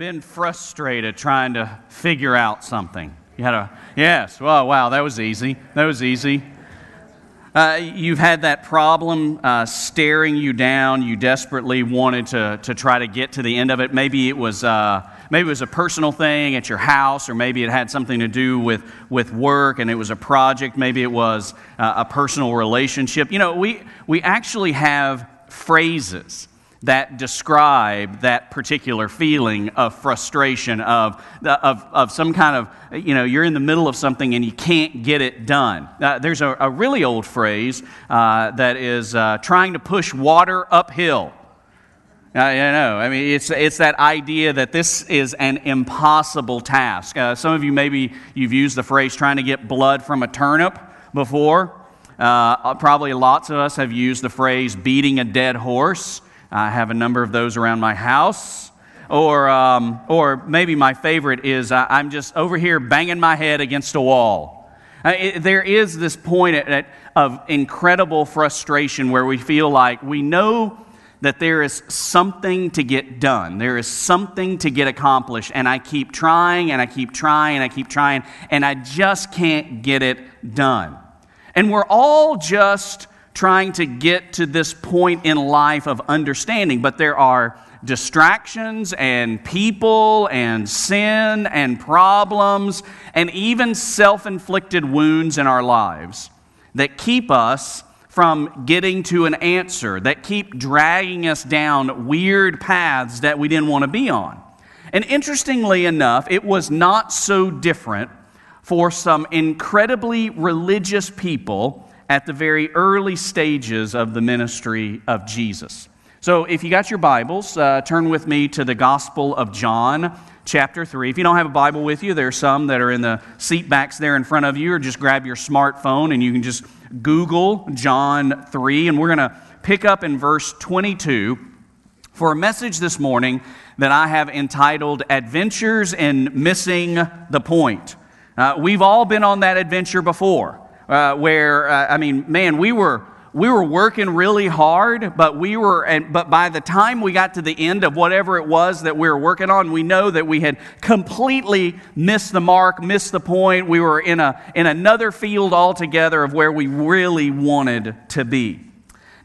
been frustrated trying to figure out something? You had a, yes, well, wow, that was easy. That was easy. Uh, you've had that problem uh, staring you down. You desperately wanted to, to try to get to the end of it. Maybe it was uh, maybe it was a personal thing at your house, or maybe it had something to do with, with work and it was a project. Maybe it was uh, a personal relationship. You know, we, we actually have phrases that describe that particular feeling of frustration, of, of, of some kind of, you know, you're in the middle of something and you can't get it done. Uh, there's a, a, really old phrase uh, that is uh, trying to push water uphill. I know. I mean, it's, it's that idea that this is an impossible task. Uh, some of you, maybe you've used the phrase trying to get blood from a turnip before. Uh, probably lots of us have used the phrase beating a dead horse. I have a number of those around my house. Or, um, or maybe my favorite is uh, I'm just over here banging my head against a wall. Uh, it, there is this point at, at, of incredible frustration where we feel like we know that there is something to get done. There is something to get accomplished. And I keep trying and I keep trying and I keep trying, and I just can't get it done. And we're all just trying to get to this point in life of understanding, but there are distractions and people and sin and problems and even self inflicted wounds in our lives that keep us from getting to an answer, that keep dragging us down weird paths that we didn't want to be on. And interestingly enough, it was not so different for some incredibly religious people at the very early stages of the ministry of Jesus. So, if you got your Bibles, uh, turn with me to the Gospel of John, chapter 3. If you don't have a Bible with you, there are some that are in the seat backs there in front of you, or just grab your smartphone and you can just Google John 3. And we're going to pick up in verse 22 for a message this morning that I have entitled Adventures in Missing the Point. Uh, we've all been on that adventure before uh, where, uh, I mean, man, we were, we were working really hard, but we were, and, but by the time we got to the end of whatever it was that we were working on, we know that we had completely missed the mark, missed the point. We were in, a, in another field altogether of where we really wanted to be.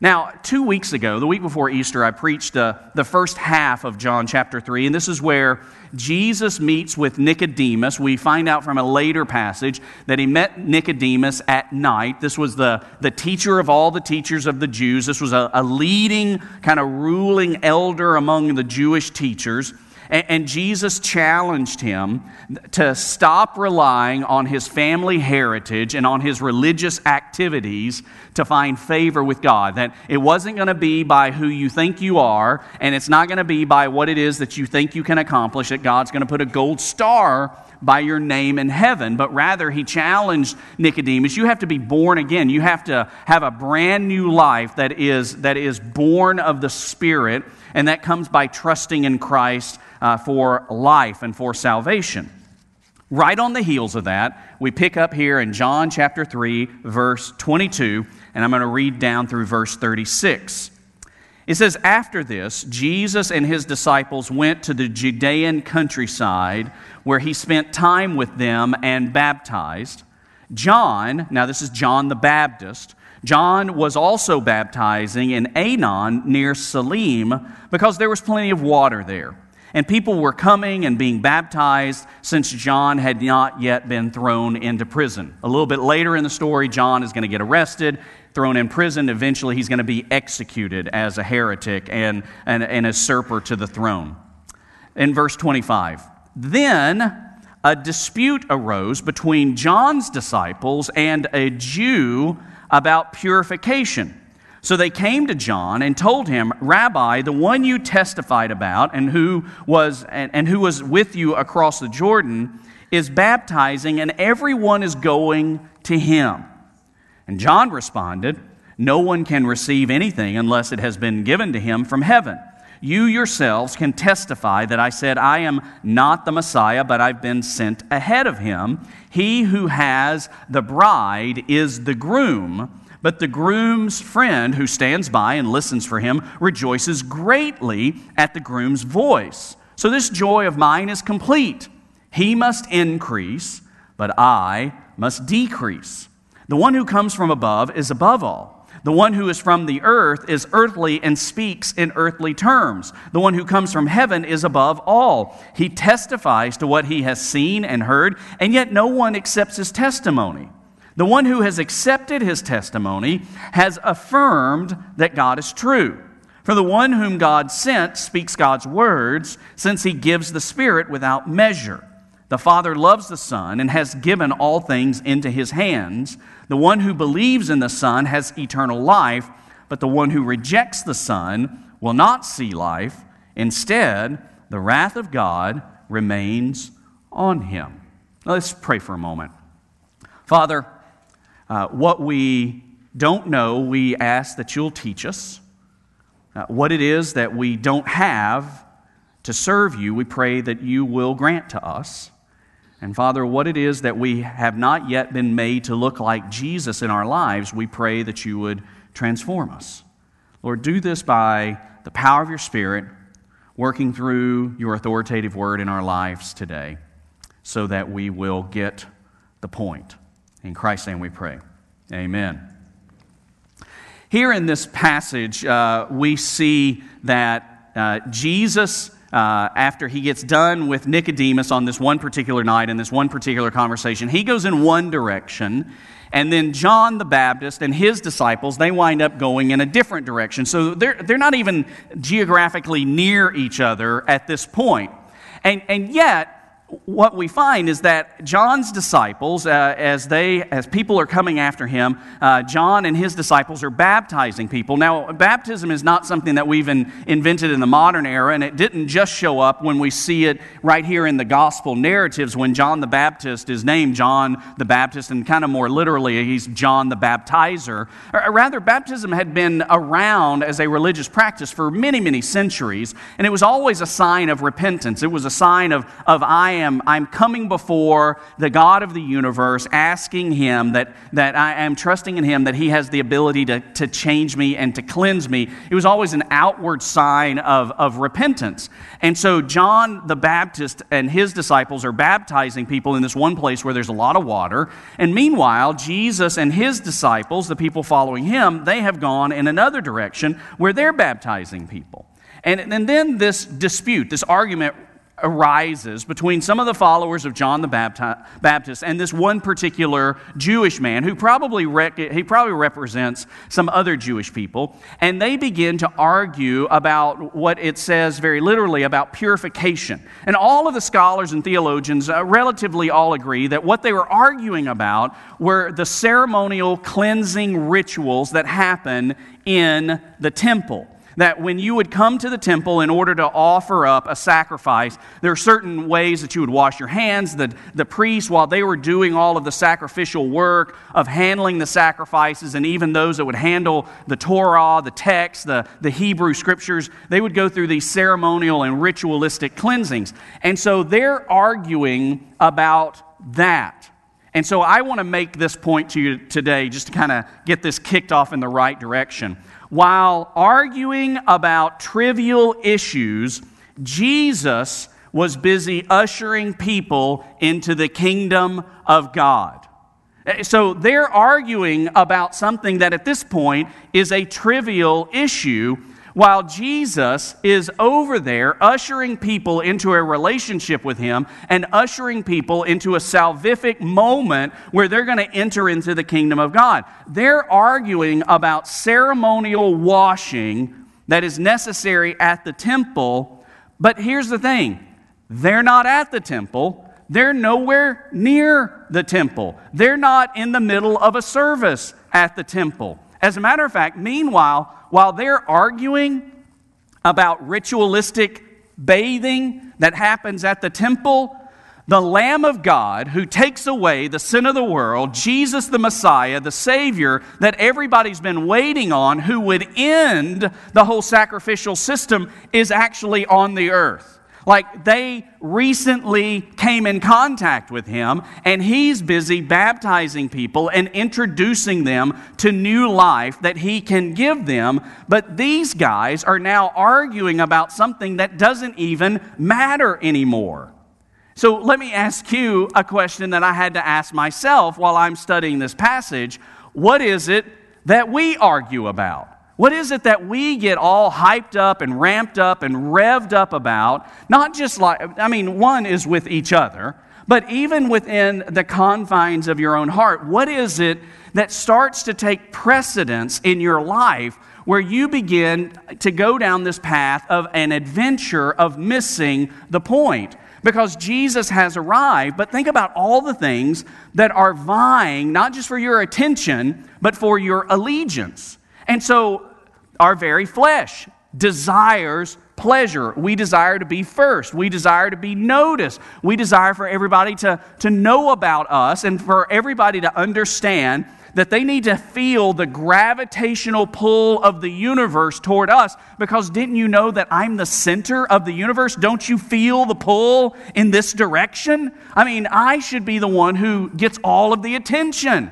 Now, two weeks ago, the week before Easter, I preached uh, the first half of John chapter 3, and this is where Jesus meets with Nicodemus. We find out from a later passage that he met Nicodemus at night. This was the, the teacher of all the teachers of the Jews. This was a, a leading, kind of ruling elder among the Jewish teachers. And, Jesus challenged him to stop relying on his family heritage and on his religious activities to find favor with God. That it wasn't going to be by who you think you are, and it's not going to be by what it is that you think you can accomplish, that God's going to put a gold star by your name in heaven, but rather he challenged Nicodemus, you have to be born again. You have to have a brand new life that is, that is born of the Spirit, and that comes by trusting in Christ uh, for life and for salvation. Right on the heels of that, we pick up here in John chapter 3, verse 22, and I'm going to read down through verse 36. It says, After this, Jesus and his disciples went to the Judean countryside where he spent time with them and baptized. John, now this is John the Baptist, John was also baptizing in Aenon near Salim because there was plenty of water there and people were coming and being baptized since John had not yet been thrown into prison. A little bit later in the story, John is going to get arrested, thrown in prison. Eventually, he's going to be executed as a heretic and, an usurper to the throne. In verse 25, then a dispute arose between John's disciples and a Jew about purification. So they came to John and told him, Rabbi, the one you testified about and who was, and, and who was with you across the Jordan is baptizing, and everyone is going to him. And John responded, No one can receive anything unless it has been given to him from heaven. You yourselves can testify that I said, I am not the Messiah, but I've been sent ahead of him. He who has the bride is the groom. But the groom's friend who stands by and listens for him rejoices greatly at the groom's voice. So this joy of mine is complete. He must increase, but I must decrease. The one who comes from above is above all. The one who is from the earth is earthly and speaks in earthly terms. The one who comes from heaven is above all. He testifies to what he has seen and heard, and yet no one accepts his testimony. The one who has accepted his testimony has affirmed that God is true. For the one whom God sent speaks God's words, since he gives the Spirit without measure. The Father loves the Son and has given all things into his hands. The one who believes in the Son has eternal life, but the one who rejects the Son will not see life. Instead, the wrath of God remains on him. Let's pray for a moment. Father, uh, what we don't know, we ask that you'll teach us. Uh, what it is that we don't have to serve you, we pray that you will grant to us. And Father, what it is that we have not yet been made to look like Jesus in our lives, we pray that you would transform us. Lord, do this by the power of your Spirit, working through your authoritative word in our lives today, so that we will get the point. In Christ's name we pray. Amen. Here in this passage, uh, we see that uh, Jesus uh, after he gets done with Nicodemus on this one particular night in this one particular conversation, he goes in one direction. And then John the Baptist and his disciples, they wind up going in a different direction. So they're, they're not even geographically near each other at this point. And, and yet, what we find is that John's disciples, uh, as they as people are coming after him, uh, John and his disciples are baptizing people. Now, baptism is not something that we've in, invented in the modern era, and it didn't just show up when we see it right here in the gospel narratives when John the Baptist is named John the Baptist, and kind of more literally, he's John the Baptizer. Or, rather, baptism had been around as a religious practice for many, many centuries, and it was always a sign of repentance. It was a sign of of I am, I'm coming before the God of the universe, asking Him that, that I am trusting in Him, that He has the ability to, to change me and to cleanse me. It was always an outward sign of, of repentance. And so John the Baptist and his disciples are baptizing people in this one place where there's a lot of water. And meanwhile, Jesus and his disciples, the people following him, they have gone in another direction where they're baptizing people. And, and then this dispute, this argument arises between some of the followers of John the Baptist and this one particular Jewish man who probably rec- he probably represents some other Jewish people and they begin to argue about what it says very literally about purification. And all of the scholars and theologians uh, relatively all agree that what they were arguing about were the ceremonial cleansing rituals that happen in the temple that when you would come to the temple in order to offer up a sacrifice, there are certain ways that you would wash your hands. The, the priests, while they were doing all of the sacrificial work of handling the sacrifices, and even those that would handle the Torah, the text, the, the Hebrew scriptures, they would go through these ceremonial and ritualistic cleansings. And so they're arguing about that. And so I want to make this point to you today just to kind of get this kicked off in the right direction. While arguing about trivial issues, Jesus was busy ushering people into the kingdom of God. So they're arguing about something that at this point is a trivial issue, while Jesus is over there ushering people into a relationship with Him and ushering people into a salvific moment where they're going to enter into the kingdom of God. They're arguing about ceremonial washing that is necessary at the temple, but here's the thing they're not at the temple. They're nowhere near the temple. They're not in the middle of a service at the temple. As a matter of fact, meanwhile, while they're arguing about ritualistic bathing that happens at the temple, the Lamb of God who takes away the sin of the world, Jesus the Messiah, the Savior that everybody's been waiting on, who would end the whole sacrificial system, is actually on the earth. Like they recently came in contact with him, and he's busy baptizing people and introducing them to new life that he can give them. But these guys are now arguing about something that doesn't even matter anymore. So let me ask you a question that I had to ask myself while I'm studying this passage. What is it that we argue about? What is it that we get all hyped up and ramped up and revved up about? Not just like, I mean, one is with each other, but even within the confines of your own heart, what is it that starts to take precedence in your life where you begin to go down this path of an adventure of missing the point? Because Jesus has arrived, but think about all the things that are vying, not just for your attention, but for your allegiance. And so our very flesh desires pleasure. We desire to be first. We desire to be noticed. We desire for everybody to, to know about us and for everybody to understand that they need to feel the gravitational pull of the universe toward us because didn't you know that I'm the center of the universe? Don't you feel the pull in this direction? I mean, I should be the one who gets all of the attention.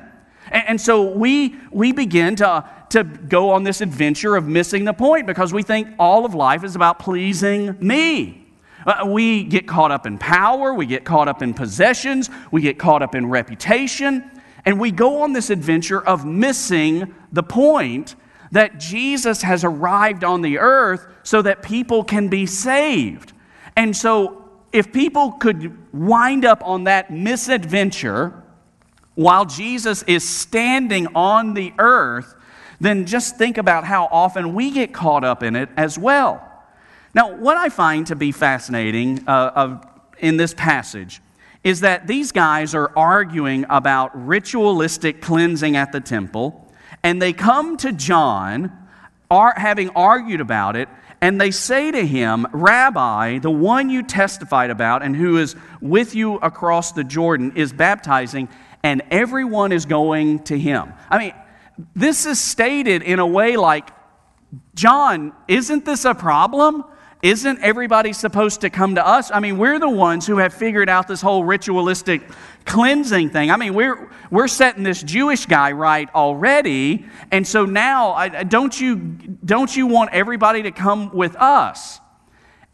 And, so we, we begin to, to go on this adventure of missing the point because we think all of life is about pleasing me. Uh, we get caught up in power, we get caught up in possessions, we get caught up in reputation, and we go on this adventure of missing the point that Jesus has arrived on the earth so that people can be saved. And so, if people could wind up on that misadventure, while Jesus is standing on the earth, then just think about how often we get caught up in it as well. Now, what I find to be fascinating uh, of, in this passage is that these guys are arguing about ritualistic cleansing at the temple, and they come to John, are, having argued about it, and they say to him, Rabbi, the one you testified about and who is with you across the Jordan is baptizing, and everyone is going to him. I mean, this is stated in a way like, John, isn't this a problem? Isn't everybody supposed to come to us? I mean, we're the ones who have figured out this whole ritualistic cleansing thing. I mean, we're, we're setting this Jewish guy right already. And so now, I, don't, you, don't you want everybody to come with us?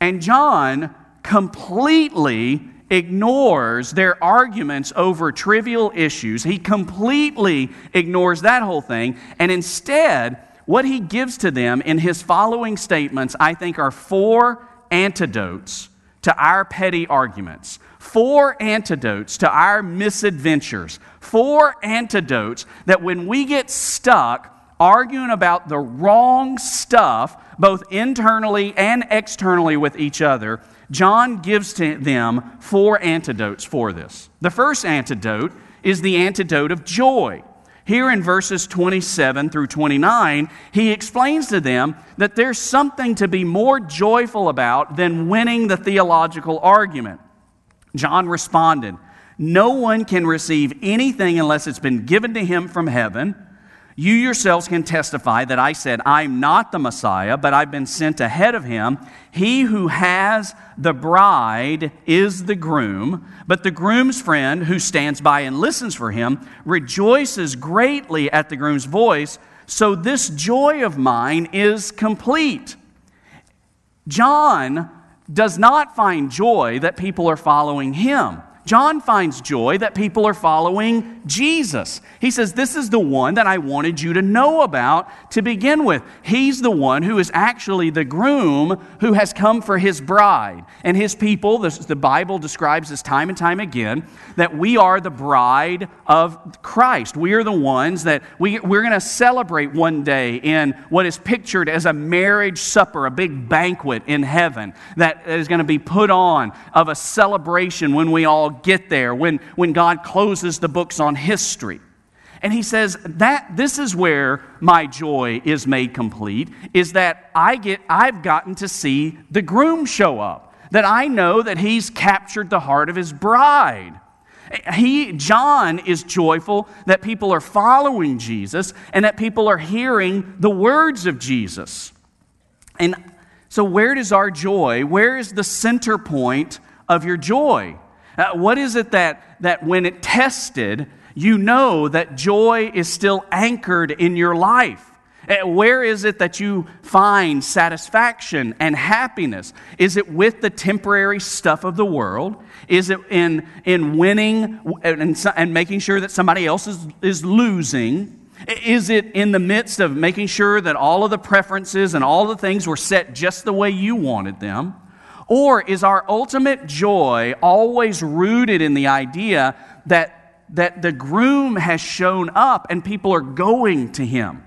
And John completely ignores their arguments over trivial issues. He completely ignores that whole thing. And instead, what he gives to them in his following statements, I think, are four antidotes to our petty arguments, four antidotes to our misadventures, four antidotes that when we get stuck arguing about the wrong stuff, both internally and externally with each other, John gives to them four antidotes for this. The first antidote is the antidote of joy. Here in verses 27 through 29, he explains to them that there's something to be more joyful about than winning the theological argument. John responded, No one can receive anything unless it's been given to him from heaven. You yourselves can testify that I said, I'm not the Messiah, but I've been sent ahead of him. He who has the bride is the groom, but the groom's friend who stands by and listens for him rejoices greatly at the groom's voice. So this joy of mine is complete. John does not find joy that people are following him. John finds joy that people are following Jesus. He says, This is the one that I wanted you to know about to begin with. He's the one who is actually the groom who has come for his bride. And his people, this, the Bible describes this time and time again, that we are the bride of Christ. We are the ones that we, we're going to celebrate one day in what is pictured as a marriage supper, a big banquet in heaven that is going to be put on of a celebration when we all get there, when, when God closes the books on history. And he says that this is where my joy is made complete is that I get I've gotten to see the groom show up. That I know that he's captured the heart of his bride. He John is joyful that people are following Jesus and that people are hearing the words of Jesus. And So, where does our joy, where is the center point of your joy? Uh, what is it that, that when it tested, you know that joy is still anchored in your life? Uh, where is it that you find satisfaction and happiness? Is it with the temporary stuff of the world? Is it in, in winning and, and making sure that somebody else is, is losing? Is it in the midst of making sure that all of the preferences and all the things were set just the way you wanted them? Or is our ultimate joy always rooted in the idea that, that the groom has shown up and people are going to him?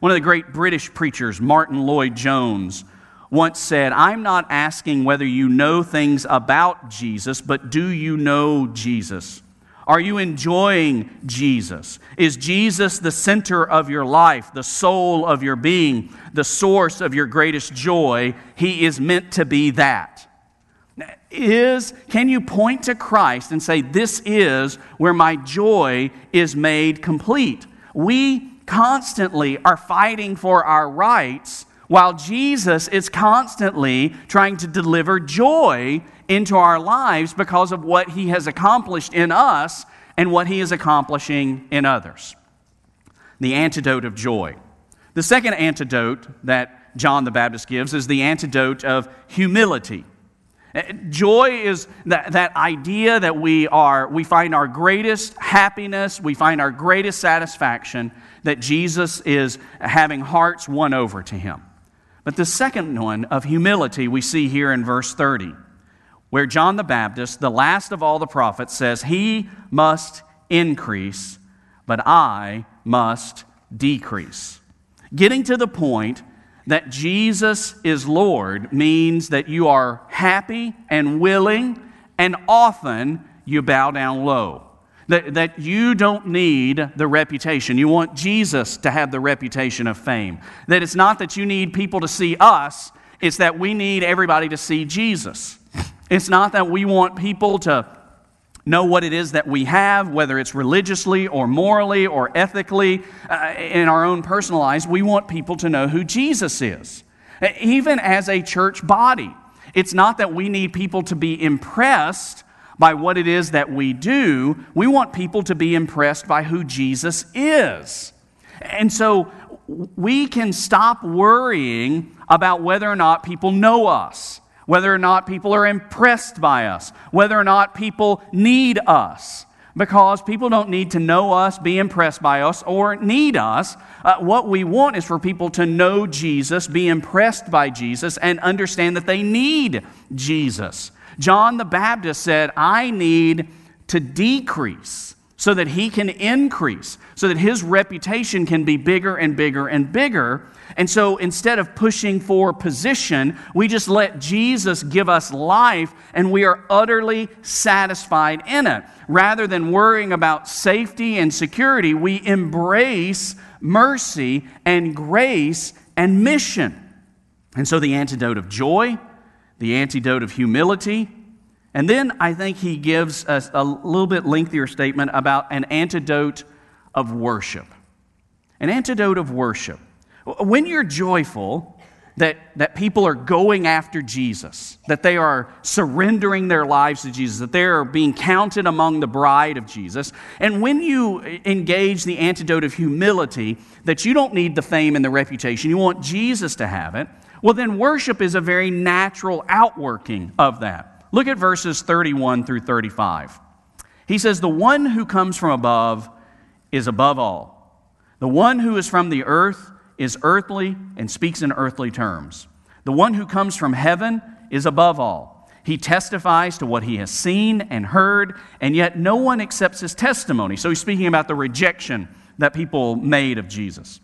One of the great British preachers, Martyn Lloyd-Jones, once said, I'm not asking whether you know things about Jesus, but do you know Jesus? Are you enjoying Jesus? Is Jesus the center of your life, the soul of your being, the source of your greatest joy? He is meant to be that. Is can you point to Christ and say this is where my joy is made complete? We constantly are fighting for our rights, while Jesus is constantly trying to deliver joy into our lives because of what he has accomplished in us and what he is accomplishing in others. The antidote of joy. The second antidote that John the Baptist gives is the antidote of humility. Eh, joy is that, that idea that we are we find our greatest happiness, we find our greatest satisfaction that Jesus is having hearts won over to him. But the second one of humility we see here in verse 30, where John the Baptist, the last of all the prophets, says, He must increase, but I must decrease. Getting to the point that Jesus is Lord means that you are happy and willing, and often you bow down low. That, that you don't need the reputation. You want Jesus to have the reputation of fame. That it's not that you need people to see us, it's that we need everybody to see Jesus. It's not that we want people to know what it is that we have, whether it's religiously or morally or ethically uh, in our own personal lives. We want people to know who Jesus is. Even as a church body, it's not that we need people to be impressed by what it is that we do. We want people to be impressed by who Jesus is. And so we can stop worrying about whether or not people know us, whether or not people are impressed by us, whether or not people need us. Because people don't need to know us, be impressed by us, or need us. Uh, what we want is for people to know Jesus, be impressed by Jesus, and understand that they need Jesus. John the Baptist said, I need to decrease so that he can increase, so that his reputation can be bigger and bigger and bigger. And so instead of pushing for position, we just let Jesus give us life and we are utterly satisfied in it. Rather than worrying about safety and security, we embrace mercy and grace and mission. And so the antidote of joy the antidote of humility. And then I think he gives us a little bit lengthier statement about an antidote of worship. An antidote of worship. When you're joyful, that, that people are going after Jesus, that they are surrendering their lives to Jesus, that they are being counted among the bride of Jesus. And when you engage the antidote of humility, that you don't need the fame and the reputation, you want Jesus to have it, well, then worship is a very natural outworking of that. Look at verses 31 through 35. He says, The one who comes from above is above all. The one who is from the earth is earthly and speaks in earthly terms. The one who comes from heaven is above all. He testifies to what he has seen and heard, and yet no one accepts his testimony. So he's speaking about the rejection that people made of Jesus.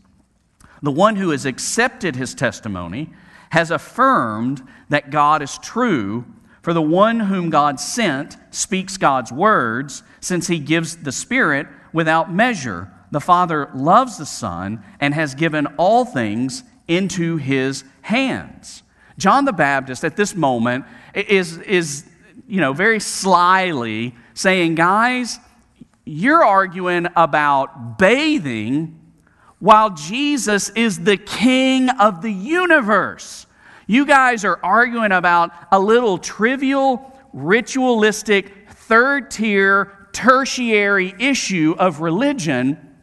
The one who has accepted his testimony has affirmed that God is true, for the one whom God sent speaks God's words, since he gives the Spirit without measure. The Father loves the Son and has given all things into his hands. John the Baptist at this moment is, is you know, very slyly saying, guys, you're arguing about bathing while Jesus is the king of the universe. You guys are arguing about a little trivial, ritualistic, third tier, tertiary issue of religion.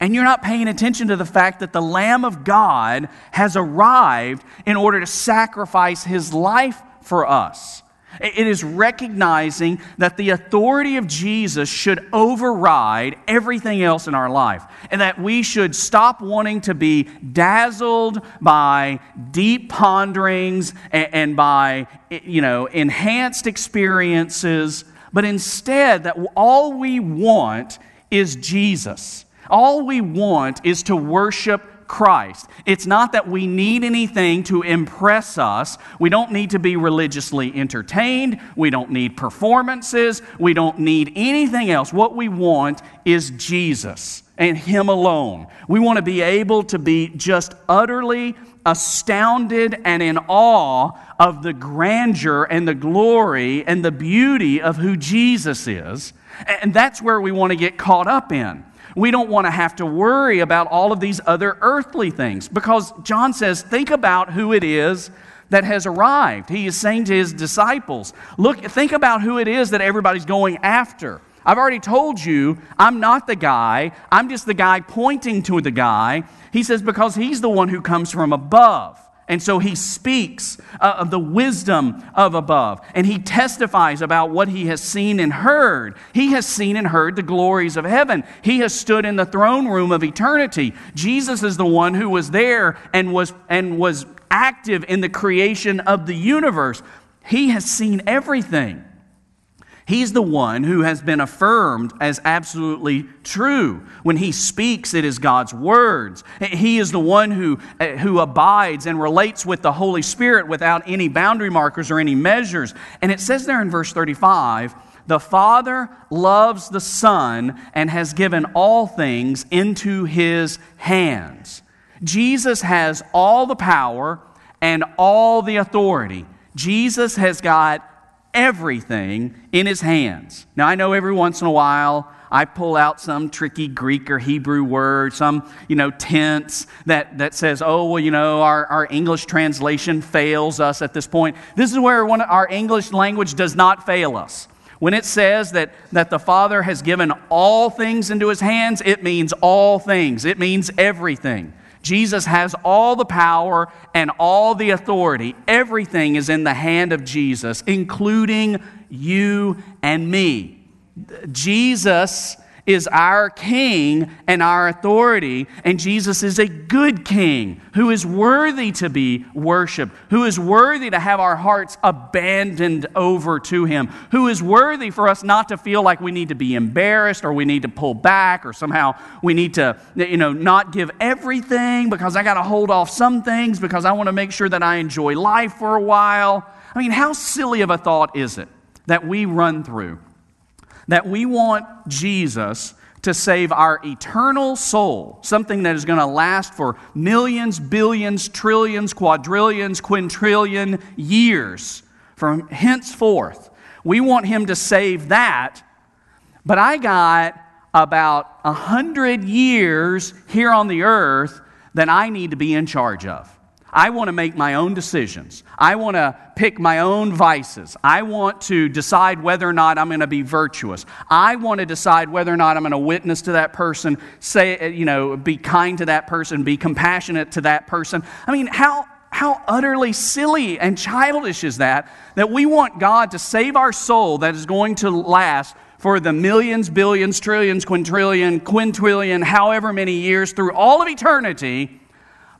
And you're not paying attention to the fact that the Lamb of God has arrived in order to sacrifice his life for us. It is recognizing that the authority of Jesus should override everything else in our life, and that we should stop wanting to be dazzled by deep ponderings and, by you know enhanced experiences, but instead that all we want is Jesus. All we want is to worship Christ. It's not that we need anything to impress us. We don't need to be religiously entertained. We don't need performances. We don't need anything else. What we want is Jesus and Him alone. We want to be able to be just utterly astounded and in awe of the grandeur and the glory and the beauty of who Jesus is. And that's where we want to get caught up in. We don't want to have to worry about all of these other earthly things because John says, think about who it is that has arrived. He is saying to his disciples, look, think about who it is that everybody's going after. I've already told you, I'm not the guy. I'm just the guy pointing to the guy. He says, because he's the one who comes from above. And so he speaks uh, of the wisdom of above, and he testifies about what he has seen and heard. He has seen and heard the glories of heaven. He has stood in the throne room of eternity. Jesus is the one who was there and was, and was active in the creation of the universe. He has seen everything. He's the one who has been affirmed as absolutely true. When he speaks, it is God's words. He is the one who, eh, who abides and relates with the Holy Spirit without any boundary markers or any measures. And it says there in verse 35 the Father loves the Son and has given all things into his hands. Jesus has all the power and all the authority. Jesus has got everything in his hands. Now, I know every once in a while I pull out some tricky Greek or Hebrew word, some, you know, tense that, that says, oh, well, you know, our, our English translation fails us at this point. This is where one, our English language does not fail us. When it says that, that the Father has given all things into his hands, it means all things. It means everything. Jesus has all the power and all the authority. Everything is in the hand of Jesus, including you and me. Jesus is our king and our authority, and Jesus is a good king who is worthy to be worshiped, who is worthy to have our hearts abandoned over to him, who is worthy for us not to feel like we need to be embarrassed or we need to pull back or somehow we need to, you know, not give everything because I got to hold off some things because I want to make sure that I enjoy life for a while. I mean, how silly of a thought is it that we run through? That we want Jesus to save our eternal soul, something that is going to last for millions, billions, trillions, quadrillions, quintillion years from henceforth. We want him to save that, but I got about a hundred years here on the earth that I need to be in charge of. I want to make my own decisions. I want to pick my own vices. I want to decide whether or not I'm going to be virtuous. I want to decide whether or not I'm going to witness to that person, say, uh, you know, be kind to that person, be compassionate to that person. I mean, how, how utterly silly and childish is that? That we want God to save our soul that is going to last for the millions, billions, trillions, quintillion, quintillion, however many years through all of eternity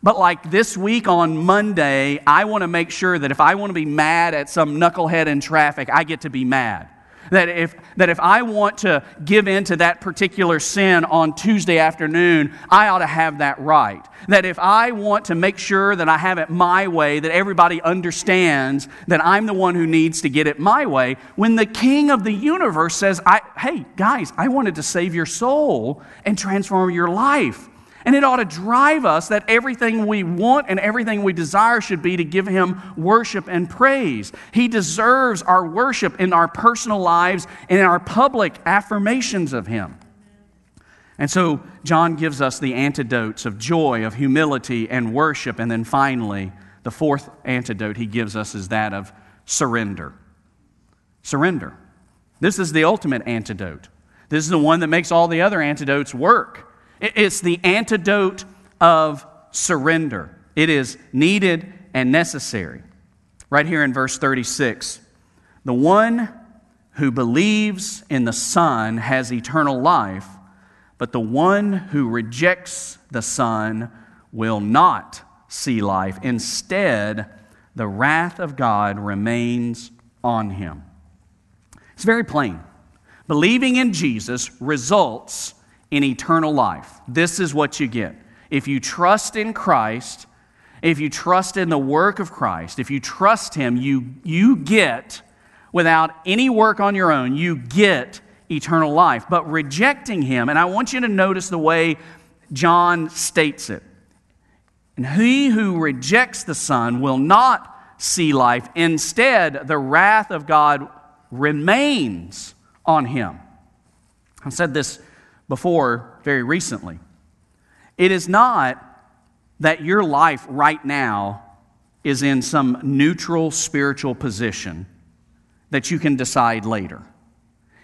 but like this week on Monday, I want to make sure that if I want to be mad at some knucklehead in traffic, I get to be mad. That if, that if I want to give in to that particular sin on Tuesday afternoon, I ought to have that right. That if I want to make sure that I have it my way, that everybody understands that I'm the one who needs to get it my way, when the King of the universe says, I, Hey, guys, I wanted to save your soul and transform your life. And it ought to drive us that everything we want and everything we desire should be to give Him worship and praise. He deserves our worship in our personal lives and in our public affirmations of Him. And so John gives us the antidotes of joy, of humility, and worship, and then finally, the fourth antidote he gives us is that of surrender. Surrender. This is the ultimate antidote. This is the one that makes all the other antidotes work. It's the antidote of surrender. It is needed and necessary. Right here in verse 36 the one who believes in the Son has eternal life, but the one who rejects the Son will not see life. Instead, the wrath of God remains on him. It's very plain. Believing in Jesus results in eternal life. This is what you get. If you trust in Christ, if you trust in the work of Christ, if you trust Him, you, you get, without any work on your own, you get eternal life. But rejecting Him, and I want you to notice the way John states it. And he who rejects the Son will not see life. Instead, the wrath of God remains on him. I've said this before very recently. It is not that your life right now is in some neutral spiritual position that you can decide later.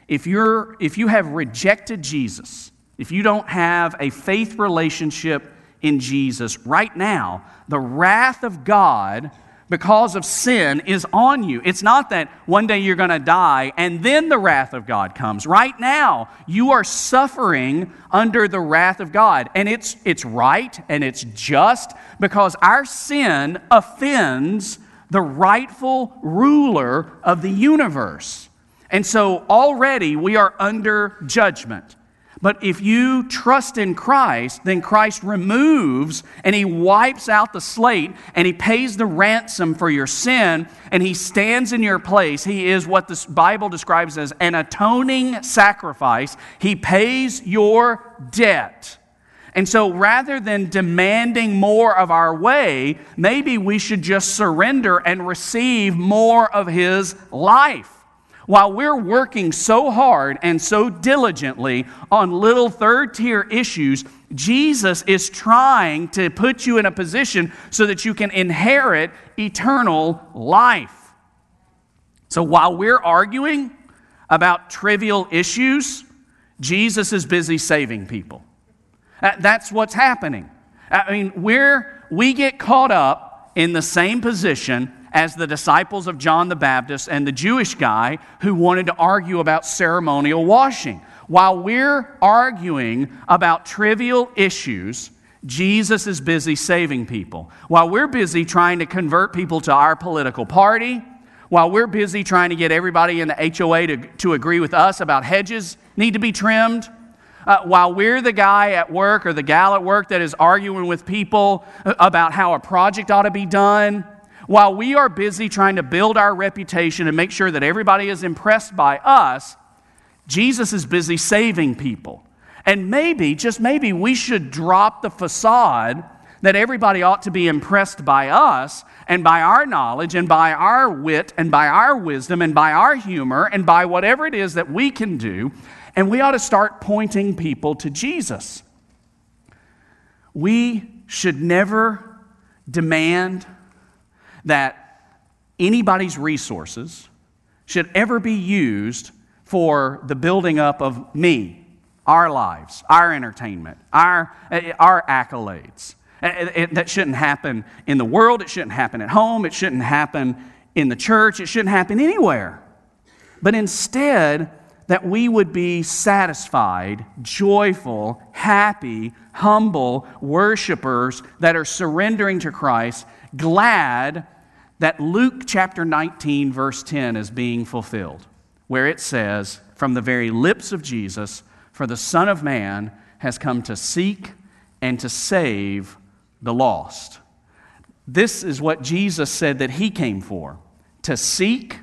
If, you're, if you have rejected Jesus, if you don't have a faith relationship in Jesus right now, the wrath of God because of sin is on you. It's not that one day you're going to die and then the wrath of God comes. Right now, you are suffering under the wrath of God. And it's, it's right and it's just because our sin offends the rightful ruler of the universe. And so already we are under judgment. But if you trust in Christ, then Christ removes and he wipes out the slate and he pays the ransom for your sin and he stands in your place. He is what the Bible describes as an atoning sacrifice. He pays your debt. And so rather than demanding more of our way, maybe we should just surrender and receive more of his life while we're working so hard and so diligently on little third tier issues, Jesus is trying to put you in a position so that you can inherit eternal life. So while we're arguing about trivial issues, Jesus is busy saving people. Uh, that's what's happening. I mean, we're, we get caught up in the same position as the disciples of John the Baptist and the Jewish guy who wanted to argue about ceremonial washing. While we're arguing about trivial issues, Jesus is busy saving people. While we're busy trying to convert people to our political party, while we're busy trying to get everybody in the HOA to, to agree with us about hedges need to be trimmed, uh, while we're the guy at work or the gal at work that is arguing with people about how a project ought to be done, while we are busy trying to build our reputation and make sure that everybody is impressed by us, Jesus is busy saving people. And maybe, just maybe, we should drop the facade that everybody ought to be impressed by us and by our knowledge and by our wit and by our wisdom and by our humor and by whatever it is that we can do. And we ought to start pointing people to Jesus. We should never demand that anybody's resources should ever be used for the building up of me, our lives, our entertainment, our, eh, our accolades. It, it, that shouldn't happen in the world. It shouldn't happen at home. It shouldn't happen in the church. It shouldn't happen anywhere. But instead, that we would be satisfied, joyful, happy, humble worshipers that are surrendering to Christ, glad that Luke chapter 19, verse 10 is being fulfilled, where it says, From the very lips of Jesus, for the Son of Man has come to seek and to save the lost. This is what Jesus said that he came for to seek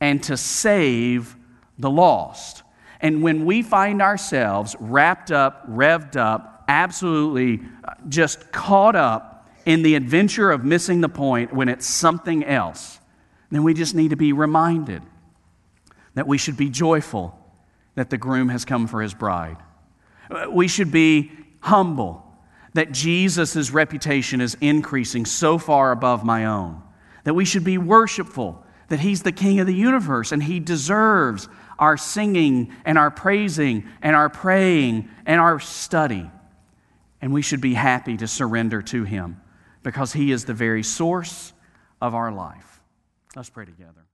and to save the lost. And when we find ourselves wrapped up, revved up, absolutely uh, just caught up in the adventure of missing the point when it's something else, then we just need to be reminded that we should be joyful that the groom has come for his bride. We should be humble that Jesus' reputation is increasing so far above my own, that we should be worshipful, that He's the King of the universe and He deserves our singing and our praising and our praying and our study. And we should be happy to surrender to Him because He is the very source of our life. Let's pray together.